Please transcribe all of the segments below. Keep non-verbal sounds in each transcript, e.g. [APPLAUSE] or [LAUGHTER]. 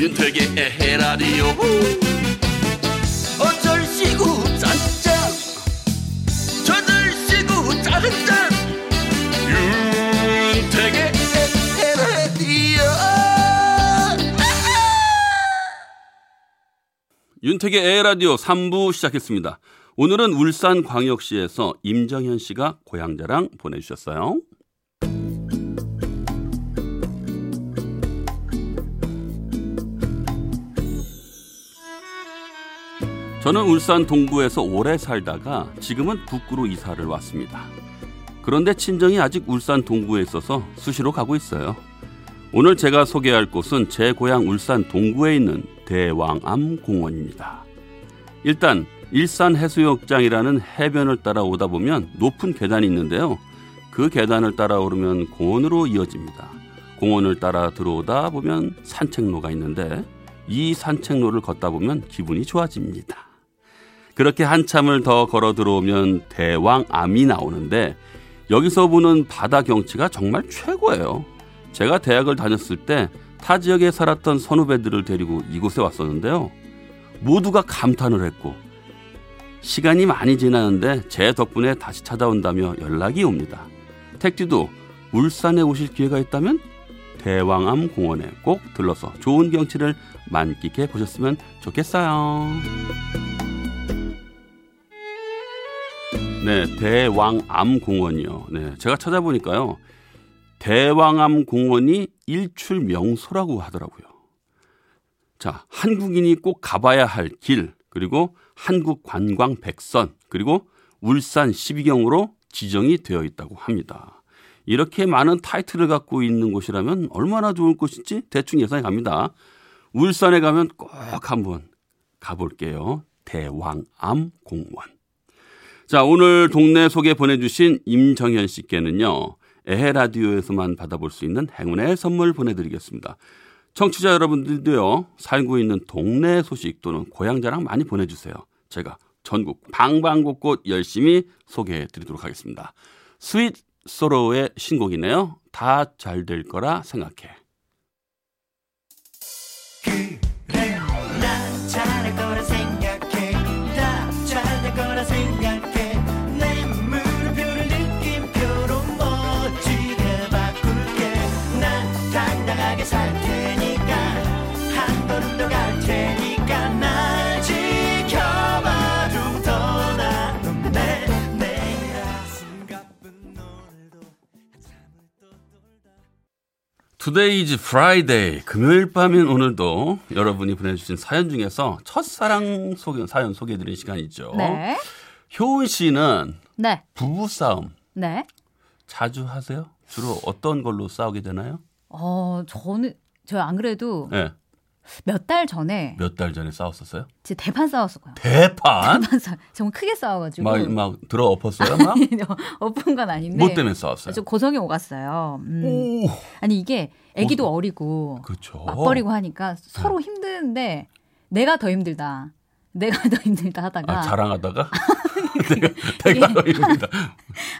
윤택의 에헤라디오. 어쩔 시구 짠짠. 저들 시구 짠짠. 윤택의 에헤라디오. 윤택의 에라디오 3부 시작했습니다. 오늘은 울산광역시에서 임정현 씨가 고향자랑 보내주셨어요. 저는 울산 동구에서 오래 살다가 지금은 북구로 이사를 왔습니다. 그런데 친정이 아직 울산 동구에 있어서 수시로 가고 있어요. 오늘 제가 소개할 곳은 제 고향 울산 동구에 있는 대왕암 공원입니다. 일단 일산 해수욕장이라는 해변을 따라 오다 보면 높은 계단이 있는데요. 그 계단을 따라 오르면 공원으로 이어집니다. 공원을 따라 들어오다 보면 산책로가 있는데 이 산책로를 걷다 보면 기분이 좋아집니다. 그렇게 한참을 더 걸어 들어오면 대왕암이 나오는데 여기서 보는 바다 경치가 정말 최고예요. 제가 대학을 다녔을 때 타 지역에 살았던 선후배들을 데리고 이곳에 왔었는데요. 모두가 감탄을 했고 시간이 많이 지나는데 제 덕분에 다시 찾아온다며 연락이 옵니다. 택디도 울산에 오실 기회가 있다면 대왕암 공원에 꼭 들러서 좋은 경치를 만끽해 보셨으면 좋겠어요. 네, 대왕암 공원이요. 네, 제가 찾아보니까요. 대왕암 공원이 일출 명소라고 하더라고요. 자, 한국인이 꼭 가봐야 할 길, 그리고 한국 관광 백선, 그리고 울산 12경으로 지정이 되어 있다고 합니다. 이렇게 많은 타이틀을 갖고 있는 곳이라면 얼마나 좋을 곳인지 대충 예상이 갑니다. 울산에 가면 꼭 한번 가볼게요. 대왕암 공원. 자, 오늘 동네 소개 보내주신 임정현 씨께는요, 에헤라디오에서만 받아볼 수 있는 행운의 선물 보내드리겠습니다. 청취자 여러분들도요, 살고 있는 동네 소식 또는 고향 자랑 많이 보내주세요. 제가 전국 방방곡곡 열심히 소개해 드리도록 하겠습니다. 스윗 소로의 신곡이네요. 다 잘 될 거라 생각해. Today is Friday. 금요일 밤인 오늘도 여러분이 보내주신 사연 중에서 첫사랑 소개, 사연 소개해드리는 시간이죠. 네. 효은 씨는 네. 부부싸움 네. 자주 하세요? 주로 어떤 걸로 싸우게 되나요? 어, 저는 저 안 그래도 네. 몇 달 전에 몇 달 전에 싸웠었어요? 진짜 대판 싸웠었고요. 대판? 대판 싸 정말 크게 싸워가지고. 막, 막 들어 엎었어요? 막? [LAUGHS] 엎은 건 아닌데. 뭐 때문에 싸웠어요? 좀 고성이 오갔어요. 음. 오, 아니 이게 아기도 어리고 그렇죠. 맞벌이고 하니까 서로 힘든데 내가 더 힘들다. 내가 [LAUGHS] 더 힘들다 하다가 아, 자랑하다가 [LAUGHS] 내가 내가 입니다.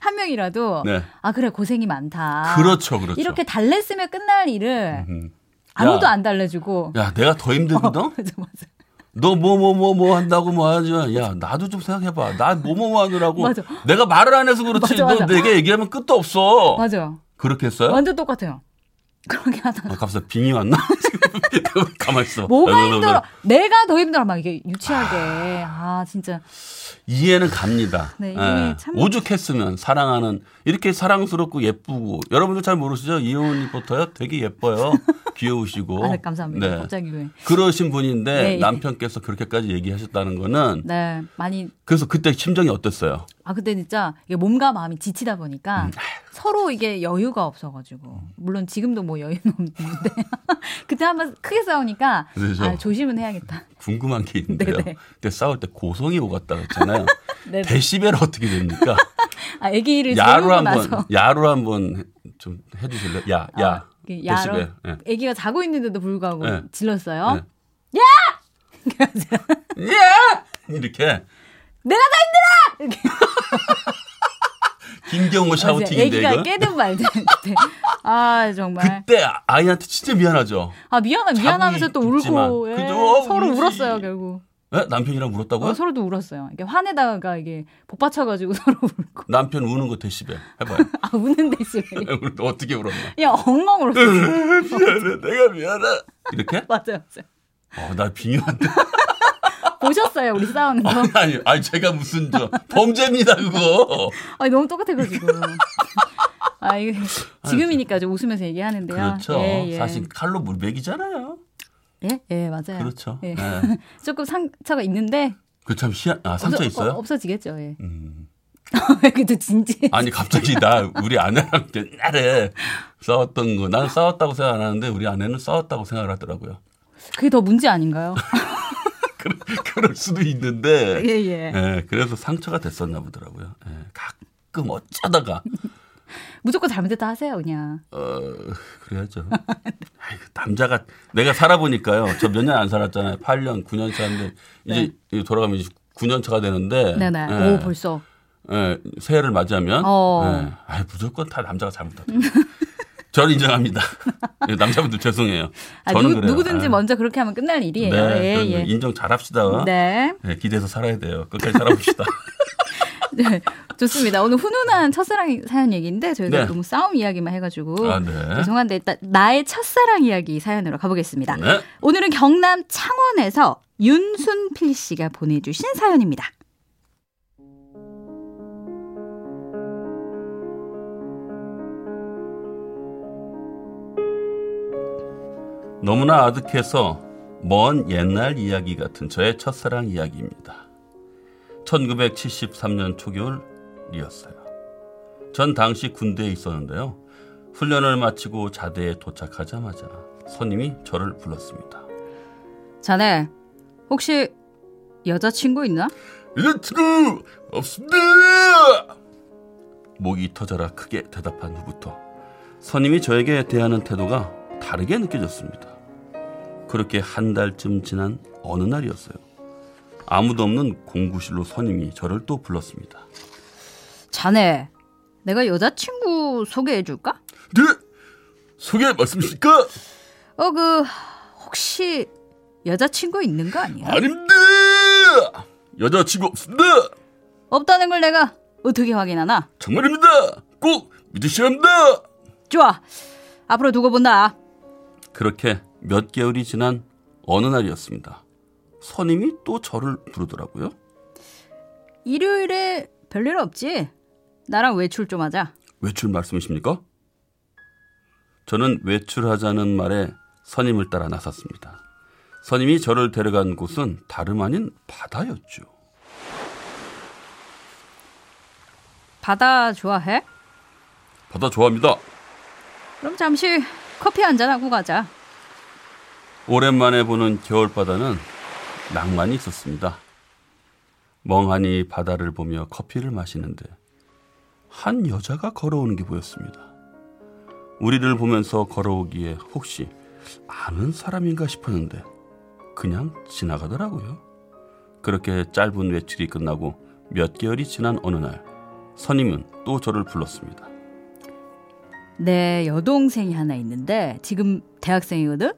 한 명이라도 네. 아 그래 고생이 많다. 그렇죠, 그렇죠. 이렇게 달랬으면 끝날 일을 음. 아무도 야. 안 달래주고. 야, 내가 더 힘들거든. [LAUGHS] 맞아 맞아. 너뭐뭐 뭐 뭐 한다고 뭐 하지만 야 나도 좀 생각해봐. 나뭐뭐 뭐 하느라고. 맞아. 내가 말을 안 해서 그렇지. 맞아, 맞아. 너 내게 얘기하면 끝도 없어. 맞아. 그렇게 했어요? 완전 똑같아요. 그렇게 하다가 아, 갑자기 빙이 왔나? [LAUGHS] 가만 있어. 뭐가 힘들어? 내가 더 힘들어. 막 이게 유치하게. 아 진짜. 이해는 갑니다. 네, 예. 참- 오죽했으면 사랑하는 이렇게 사랑스럽고 예쁘고 여러분들 잘 모르시죠? 이효은 리포터요. 되게 예뻐요. [LAUGHS] 귀여우시고. 아, 네, 감사합니다. 네. 갑자기 왜? 그러신 분인데 네. 남편께서 그렇게까지 얘기하셨다는 거는 네 많이. 그래서 그때 심정이 어땠어요? 아 그때 진짜 몸과 마음이 지치다 보니까 음. 서로 이게 여유가 없어가지고 물론 지금도 뭐 여유는 없는데 [LAUGHS] 그때 한번 크게 싸우니까 아, 조심은 해야겠다. 궁금한 게 있는데요. [LAUGHS] 네네. 그때 싸울 때 고성이 오갔다 했잖아요. [LAUGHS] 네. 데시벨 어떻게 됩니까? 아 아기를 야로 한번 야로 한번 좀 해주실래요? 야, 야. 어, 이렇게 야로 데시벨. 예. 아기가 자고 있는데도 불구하고 네. 질렀어요. 네. 야! 이렇게 내가 더 힘들어! 이렇게 김경호 샤우팅인데 애기가 이거. 깨든 말든. 그때. 아 정말. 그때 아이한테 진짜 미안하죠. 아 미안하 미안하면서 또 울고. 예, 그죠? 어, 서로 울지. 울었어요 결국. 에? 남편이랑 울었다고요? 어, 서로도 울었어요. 이게 화내다가 이게 복받쳐가지고 [LAUGHS] 서로 울고. 남편 우는 거 데시벨 해봐요. [LAUGHS] 아 우는 대신 [LAUGHS] 어떻게 울었나? 그냥 엉엉 울었어요. 미안해, 내가 미안해. 이렇게? 맞아요, 맞아요. 어, 나 빙의한데. 보셨어요 우리 싸우는 거? 아니, [LAUGHS] 아니, 아니, 제가 무슨 저 범죄입니다 그거. 아니 너무 똑같아가지고. [LAUGHS] 아 이게 지금이니까 좀 웃으면서 얘기하는데요. 그렇죠. 예, 예. 사실 칼로 물 먹이잖아요. 예, 예 맞아요. 그렇죠. 예. 예. [LAUGHS] 조금 상처가 있는데 그참 희한. 아 상처 없어- 있어요? 어, 없어지겠죠. 예. 음. 그래도 진지. 아니 갑자기 나 우리 아내랑 옛날에 싸웠던 거. 난 싸웠다고 생각 안 하는데 우리 아내는 싸웠다고 생각을 하더라고요. 그게 더 문제 아닌가요? 그럴, 그럴 수도 있는데. 예, 예. 예, 그래서 상처가 됐었나 보더라고요. 예, 가끔 어쩌다가 [LAUGHS] 무조건 잘못했다 하세요, 그냥. 어 그래야죠. [LAUGHS] 아이고, 남자가 내가 살아보니까요. 저 몇 년 안 살았잖아요. 8년, 9년 차인데 이제 이제 돌아가면 이제 9년 차가 되는데. 네. 네네. 예, 오, 벌써. 예, 새해를 맞이하면 어. 예, 아이, 무조건 다 남자가 잘못하다. [LAUGHS] 저는 인정합니다. 예, 남자분들 죄송해요. [LAUGHS] 아, 저는 누, 그래요. 누구든지 예. 먼저 그렇게 하면 끝날 일이에요. 네, 예, 예. 인정 잘합시다. 네. 예, 기대서 살아야 돼요. 끝까지 살아봅시다. [LAUGHS] [LAUGHS] 네. 좋습니다. 오늘 훈훈한 첫사랑 사연 얘기인데 저희가 네. 너무 싸움 이야기만 해가지고 아, 네. 죄송한데 일단 나의 첫사랑 이야기 사연으로 가보겠습니다. 네. 오늘은 경남 창원에서 윤순필 씨가 보내주신 사연입니다. 너무나 아득해서 먼 옛날 이야기 같은 저의 첫사랑 이야기입니다. 1973년 초겨울이었어요. 전 당시 군대에 있었는데요. 훈련을 마치고 자대에 도착하자마자 선임이 저를 불렀습니다. 자네 혹시 여자친구 있나? 여자친구 없습니다! 목이 터져라 크게 대답한 후부터 선임이 저에게 대하는 태도가 다르게 느껴졌습니다. 그렇게 한 달쯤 지난 어느 날이었어요. 아무도 없는 공구실로 선임이 저를 또 불렀습니다. 자네 내가 여자친구 소개해줄까? 네! 소개 말씀이십니까? 어 그 혹시 여자친구 있는 거 아니야? 아닙니다! 여자친구 없습니다! 없다는 걸 내가 어떻게 확인하나? 정말입니다! 꼭 믿으셔야 합니다! 좋아 앞으로 두고 본다. 그렇게 몇 개월이 지난 어느 날이었습니다. 선임이 또 저를 부르더라고요. 일요일에 별일 없지? 나랑 외출 좀 하자. 외출 말씀이십니까? 저는 외출하자는 말에 선임을 따라 나섰습니다. 선임이 저를 데려간 곳은 다름 아닌 바다였죠. 바다 좋아해? 바다 좋아합니다. 그럼 잠시 커피 한잔 하고 가자. 오랜만에 보는 겨울바다는 낭만이 있었습니다. 멍하니 바다를 보며 커피를 마시는데 한 여자가 걸어오는 게 보였습니다. 우리를 보면서 걸어오기에 혹시 아는 사람인가 싶었는데 그냥 지나가더라고요. 그렇게 짧은 외출이 끝나고 몇 개월이 지난 어느 날 선임은 또 저를 불렀습니다. 내 여동생이 하나 있는데 지금 대학생이거든?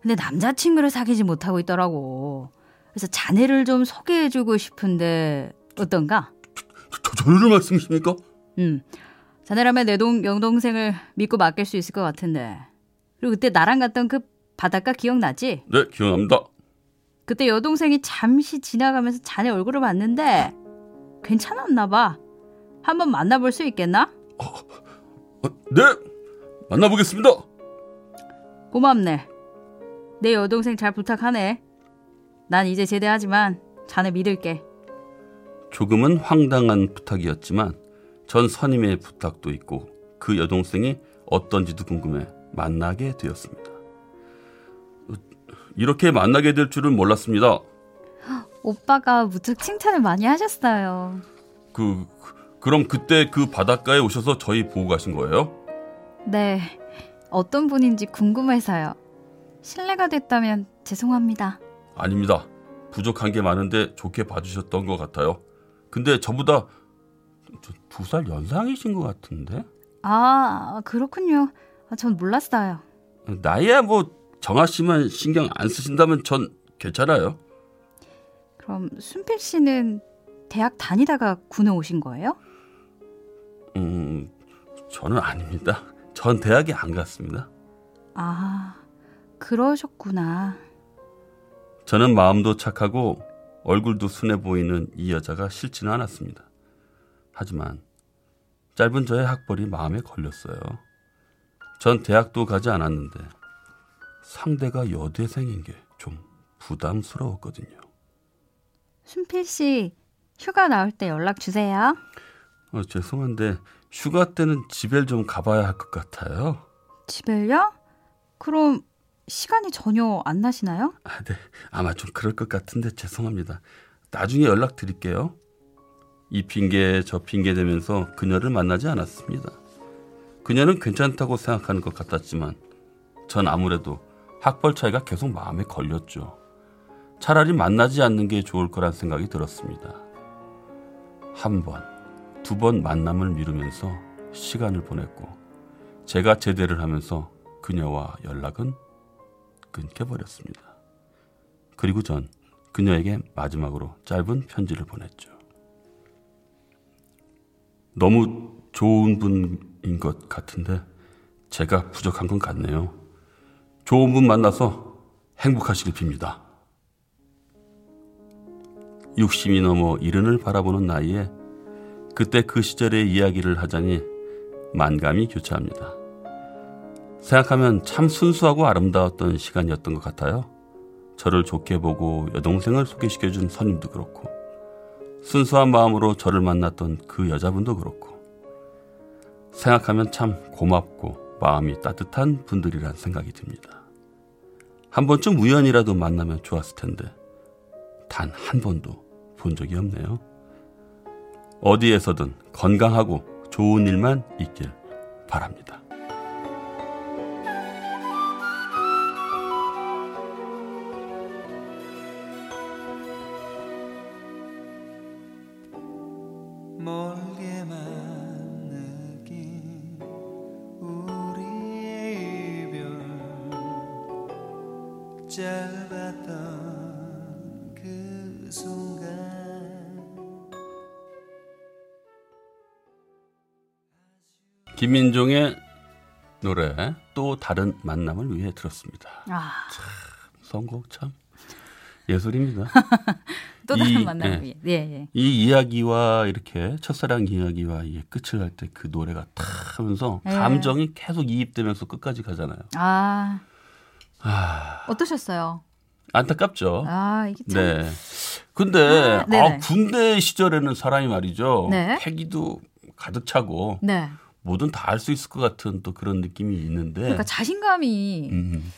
근데 남자친구를 사귀지 못하고 있더라고. 그래서 자네를 좀 소개해주고 싶은데 어떤가? 저, 저를 말씀이십니까? 음, 자네라면 내 동, 여동생을 믿고 맡길 수 있을 것 같은데. 그리고 그때 나랑 갔던 그 바닷가 기억나지? 네, 기억납니다. 그때 여동생이 잠시 지나가면서 자네 얼굴을 봤는데 괜찮았나 봐. 한번 만나볼 수 있겠나? 어, 네, 만나보겠습니다. 고맙네. 내 여동생 잘 부탁하네. 난 이제 제대하지만 자네 믿을게. 조금은 황당한 부탁이었지만 전 선임의 부탁도 있고 그 여동생이 어떤지도 궁금해 만나게 되었습니다. 어, 이렇게 만나게 될 줄은 몰랐습니다. 오빠가 무척 칭찬을 많이 하셨어요. 그 그럼 그때 그 바닷가에 오셔서 저희 보고 가신 거예요? 네. 어떤 분인지 궁금해서요. 신뢰가 됐다면 죄송합니다. 아닙니다. 부족한 게 많은데 좋게 봐주셨던 것 같아요. 근데 저보다 두 살 연상이신 것 같은데 아, 그렇군요. 아, 전 몰랐어요. 나이야 뭐 정아 씨만 신경 안 쓰신다면 전 괜찮아요. 그럼 순필 씨는 대학 다니다가 군에 오신 거예요? 음, 저는 아닙니다. 전 대학에 안 갔습니다. 아, 그러셨구나. 저는 마음도 착하고 얼굴도 순해 보이는 이 여자가 싫지는 않았습니다. 하지만 짧은 저의 학벌이 마음에 걸렸어요. 전 대학도 가지 않았는데 상대가 여대생인 게 좀 부담스러웠거든요. 순필 씨, 휴가 나올 때 연락 주세요. 어, 죄송한데 휴가 때는 집에 좀 가봐야 할 것 같아요. 집을요? 그럼 시간이 전혀 안 나시나요? 아, 네. 아마 좀 그럴 것 같은데 죄송합니다. 나중에 연락 드릴게요. 이 핑계 저 핑계 대면서 그녀를 만나지 않았습니다. 그녀는 괜찮다고 생각하는 것 같았지만 전 아무래도 학벌 차이가 계속 마음에 걸렸죠. 차라리 만나지 않는 게 좋을 거란 생각이 들었습니다. 한 번, 두 번 만남을 미루면서 시간을 보냈고 제가 제대를 하면서 그녀와 연락은 끊겨버렸습니다. 그리고 전 그녀에게 마지막으로 짧은 편지를 보냈죠. 너무 좋은 분인 것 같은데 제가 부족한 건 같네요. 좋은 분 만나서 행복하시길 빕니다. 60이 넘어 이른을 바라보는 나이에 그때 그 시절의 이야기를 하자니 만감이 교차합니다. 생각하면 참 순수하고 아름다웠던 시간이었던 것 같아요. 저를 좋게 보고 여동생을 소개시켜준 선임도 그렇고, 순수한 마음으로 저를 만났던 그 여자분도 그렇고, 생각하면 참 고맙고 마음이 따뜻한 분들이란 생각이 듭니다. 한 번쯤 우연이라도 만나면 좋았을 텐데, 단 한 번도 본 적이 없네요. 어디에서든 건강하고 좋은 일만 있길 바랍니다. 김민종의 노래 또 다른 만남을 위해 들었습니다. 아, 선곡 참 예술입니다. [LAUGHS] 또 다른 이, 만남을 예. 위해. 예, 예. 이 이야기와 이렇게 첫사랑 이야기와 이게 끝을 할 때 그 노래가 탁 하면서 예. 감정이 계속 이입되면서 끝까지 가잖아요. 아, 아, 어떠셨어요? 안타깝죠. 아, 이게 참. 네. 근데 아. 아, 군대 시절에는 사람이 말이죠. 네. 패기도 가득 차고 네. 뭐든 다 할 수 있을 것 같은 또 그런 느낌이 있는데 그러니까 자신감이 음.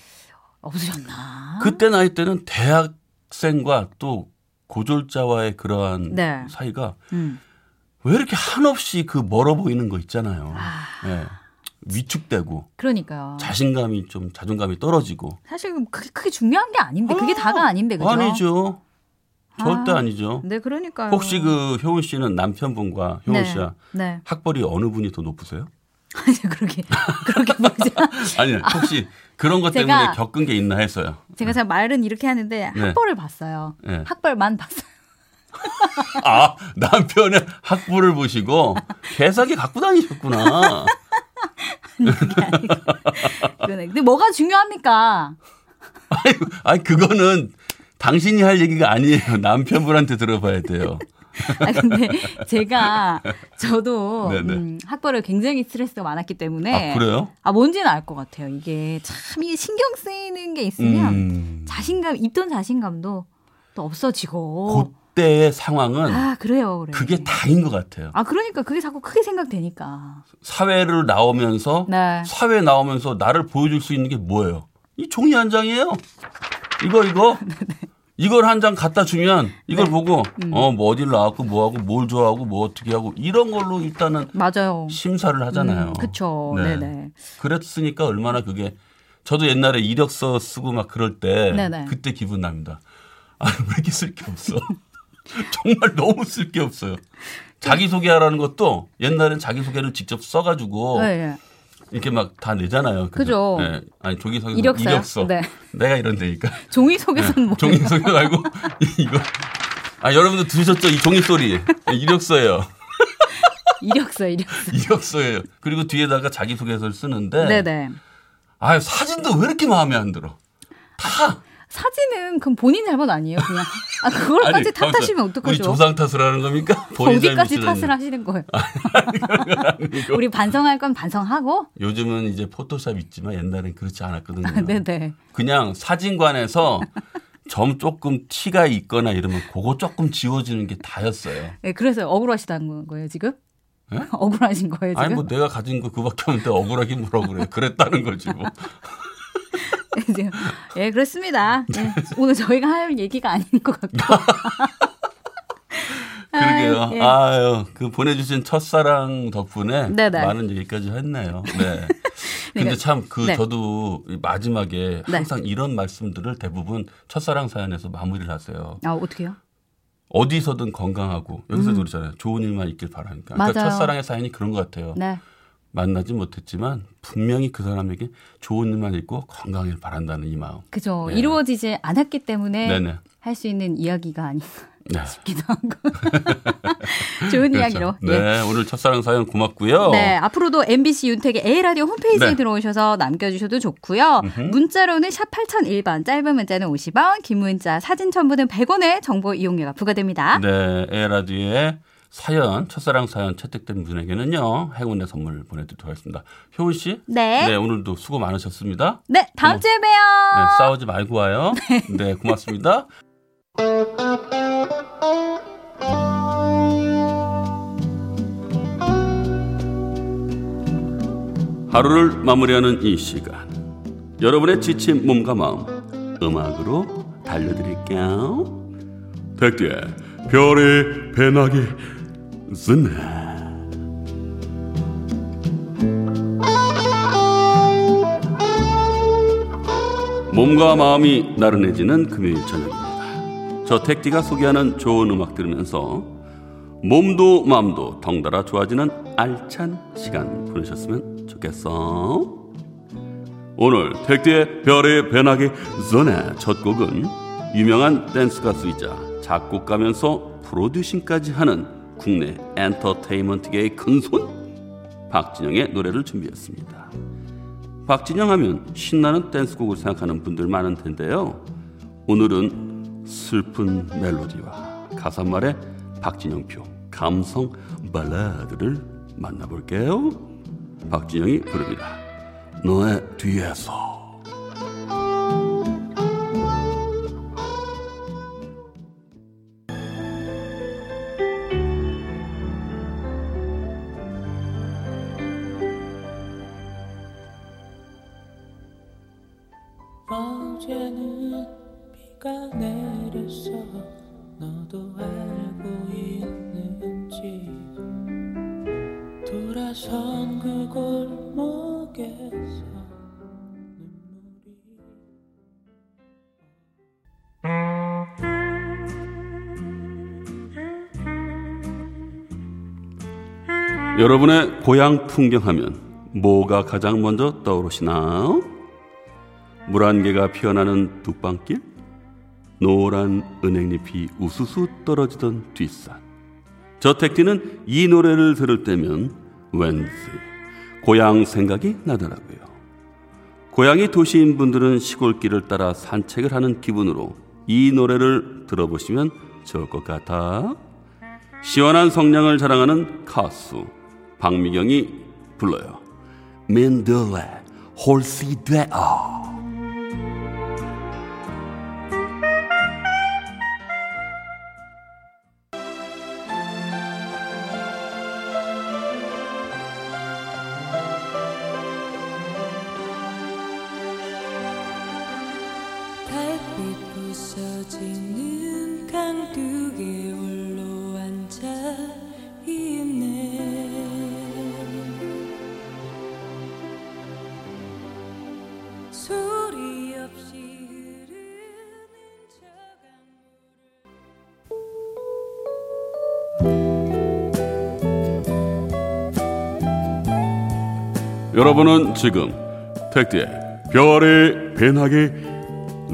없으셨나? 그때 나이 때는 대학생과 또 고졸자와의 그러한 네. 사이가 음. 왜 이렇게 한없이 그 멀어 보이는 거 있잖아요. 아, 예. 위축되고 그러니까요. 자신감이 좀 자존감이 떨어지고 사실 그게 크게 중요한 게 아닌데 그게 다가 아닌데 그죠? 아니죠. 절대 아. 아니죠. 네, 그러니까요. 혹시 그 효은 씨는 남편분과 효은 네. 씨와 네. 학벌이 어느 분이 더 높으세요? [LAUGHS] 아니 그렇게 그렇게 보지. [LAUGHS] 아니 혹시 그런 것 제가- 때문에 겪은 게 있나 했어요. 제가 잘 말은 이렇게 하는데 네. 학벌을 봤어요. 네. 학벌만 봤어요. 아 남편의 학벌을 보시고 계산기 갖고 다니셨구나. [LAUGHS] 그게 아니고. 근데 뭐가 중요합니까? 아니, 아니 그거는 당신이 할 얘기가 아니에요. [LAUGHS] 남편분한테 들어봐야 돼요. [LAUGHS] 아 근데 제가 저도 네네. 음, 학벌을 굉장히 스트레스가 많았기 때문에 아 그래요? 아, 뭔지는 알 것 같아요. 이게 참 이게 신경 쓰이는 게 있으면 음, 자신감 있던 자신감도 또 없어지고 그때의 상황은 아 그래요 그래. 그게 다인 것 같아요. 아 그러니까 그게 자꾸 크게 생각되니까. 사회를 나오면서 네. 사회 나오면서 나를 보여줄 수 있는 게 뭐예요? 이 종이 한 장이에요. 이거 이거 [LAUGHS] 이걸 한 장 갖다 주면 이걸 네. 보고 음. 어뭐 어딜 나왔고 뭐하고 뭘 좋아하고 뭐 어떻게 하고 이런 걸로 일단은 맞아요. 심사를 하잖아요. 음, 그쵸. 네. 네네. 그랬으니까 얼마나 그게 저도 옛날에 이력서 쓰고 막 그럴 때 네네. 그때 기분 납니다. 아 [LAUGHS] 왜 이렇게 쓸 게 없어? [LAUGHS] 정말 너무 쓸 게 없어요. 자기 소개하라는 것도 옛날엔 자기 소개를 직접 써가지고 네, 네. 이렇게 막 다 내잖아요. 그죠. 네. 아니 종이 소개 이력서요? 이력서. 네. 내가 이런 데니까. 종이 속에서는 뭐 종이 소개 말고 [LAUGHS] 이거. 아 여러분들 들으셨죠? 이 종이 소리. 이력서예요. [LAUGHS] 이력서 이력서. 이력서예요. 그리고 뒤에다가 자기 소개서를 쓰는데. 네네. 아 사진도 왜 이렇게 마음에 안 들어? 다. 사진은 그럼 본인 잘못 아니에요, 그냥. 아 그걸까지 [LAUGHS] 아니, 탓하시면 우리 어떡하죠? 조상 탓을 하는 겁니까? [LAUGHS] 본인 어디까지. 탓을 하시는 거예요? [LAUGHS] 우리 반성할 건 반성하고. 요즘은 이제 포토샵 있지만 옛날엔 그렇지 않았거든요. 네네. 그냥 사진관에서 점 조금 티가 있거나 이러면 그거 조금 지워지는 게 다였어요. 네, 그래서 억울하시다는 거예요, 지금? 예? 억울하신 거예요, 지금? 아니 뭐 내가 가진 거 그밖에 없는데 억울하긴 뭐라 그래. 그랬다는 거지 뭐. [LAUGHS] 예, 그렇습니다. 예, 오늘 저희가 할 얘기가 아닌 것 같고. [LAUGHS] 그러게요. 아유, 예. 아유, 그 보내주신 첫사랑 덕분에 네네. 많은 얘기까지 했네요. 네. [LAUGHS] 근데 그러니까, 참그 네. 저도 마지막에 네. 항상 이런 말씀들을 대부분 첫사랑 사연에서 마무리를 하세요. 아, 어떻게요? 어디서든 건강하고 여기서도 그러잖아요. 좋은 일만 있길 바라니까. 그러니까 음. 맞아요. 첫사랑의 사연이 그런 것 같아요. 네. 만나지 못했지만 분명히 그 사람에게 좋은 일만 있고 건강을 바란다는 이 마음. 그죠. 네. 이루어지지 않았기 때문에. 할 수 있는 이야기가 아닌가 네. [LAUGHS] 싶기도 하고. [LAUGHS] 좋은 이야기로. 그렇죠. 네, 예. 오늘 첫사랑 사연 고맙고요. 네, 앞으로도 MBC 윤택의 A라디오 홈페이지에 네. 들어오셔서 남겨주셔도 좋고요. 음흠. 문자로는 샵 8001번, 짧은 문자는 50원, 긴 문자, 사진 첨부는 100원의 정보 이용료가 부과됩니다. 네, 에라디오의 사연, 첫사랑 사연 채택된 분에게는요, 행운의 선물 보내드리도록 하겠습니다. 효은 씨? 네. 네, 오늘도 수고 많으셨습니다. 네, 다음 어. 주에 봬요. 네, 싸우지 말고 와요. [LAUGHS] 네, 고맙습니다. 하루를 마무리하는 이 시간. 여러분의 지친 몸과 마음, 음악으로 달려드릴게요. 백디의 별이 배나기 전에. 몸과 마음이 나른해지는 금요일 저녁입니다. 저 택디가 소개하는 좋은 음악 들으면서 몸도 마음도 덩달아 좋아지는 알찬 시간 보내셨으면 좋겠어. 오늘 택디의 별의 변하기 전에 첫 곡은 유명한 댄스 가수이자 작곡가면서 프로듀싱까지 하는 국내 엔터테인먼트계의 큰손 박진영의 노래를 준비했습니다. 박진영 하면 신나는 댄스곡을 생각하는 분들 많은 텐데요. 오늘은 슬픈 멜로디와 가사말의 박진영표 감성 발라드를 만나볼게요. 박진영이 부릅니다. 너의 뒤에서. 어제는 비가 내렸어 너도 알고 있는지 돌아선 그 골목에서 눈물이 여러분의 고향 풍경하면 뭐가 가장 먼저 떠오르시나요? 물한 개가 피어나는 뚝방길, 노란 은행잎이 우수수 떨어지던 뒷산. 저 택디는 이 노래를 들을 때면 왠지 고향 생각이 나더라고요. 고향이 도시인 분들은 시골길을 따라 산책을 하는 기분으로 이 노래를 들어보시면 좋을 것 같아. 시원한 성량을 자랑하는 가수 박미경이 불러요. 맨들레 홀시 되어. 빛 부서지는 강둑에 올로 앉아 있네. 여러분은 지금 택디의 별의 배나기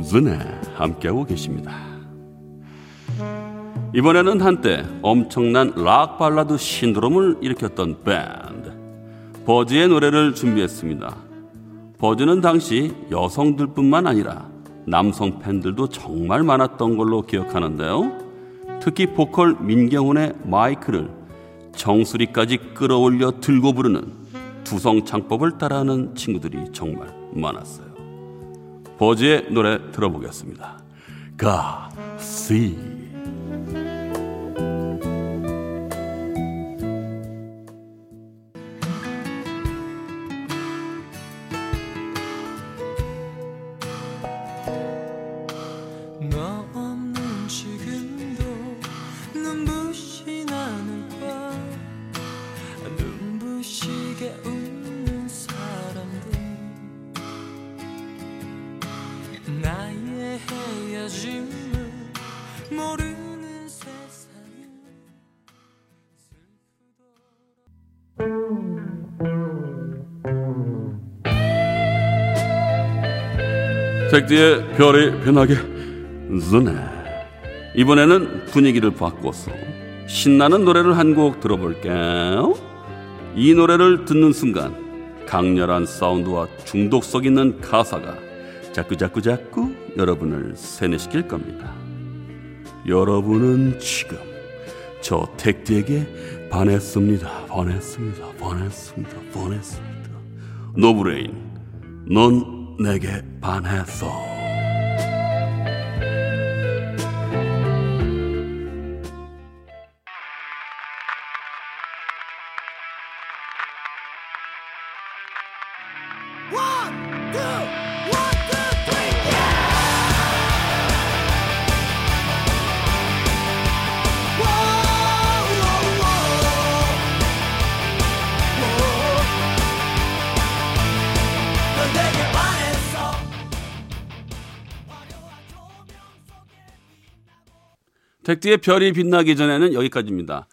전에 함께하고 계십니다. 이번에는 한때 엄청난 락 발라드 신드롬을 일으켰던 밴드 버즈의 노래를 준비했습니다. 버즈는 당시 여성들뿐만 아니라 남성 팬들도 정말 많았던 걸로 기억하는데요. 특히 보컬 민경훈의 마이크를 정수리까지 끌어올려 들고 부르는 두성 창법을 따라하는 친구들이 정말 많았어요. 버즈의 노래 들어보겠습니다. 가, 시. 나의 헤어짐을 모르는 세상을 택디의 별이 변하게 전에 이번에는 분위기를 바꿔서 신나는 노래를 한 곡 들어볼게요. 이 노래를 듣는 순간 강렬한 사운드와 중독성 있는 가사가 자꾸 자꾸 자꾸 여러분을 세뇌시킬 겁니다. 여러분은 지금 저 택디에게 반했습니다. 반했습니다. 반했습니다. 반했습니다. 노브레인, 넌 내게 반했어. 택디의 별이 빛나기 전에는 여기까지입니다.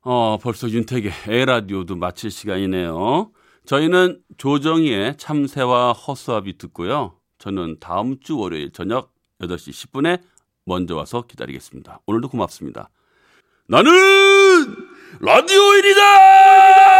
어, 벌써 윤택의 에라디오도 마칠 시간이네요. 저희는 조정희의 참새와 허수아비 듣고요. 저는 다음 주 월요일 저녁 8시 10분에 먼저 와서 기다리겠습니다. 오늘도 고맙습니다. 나는 라디오인이다!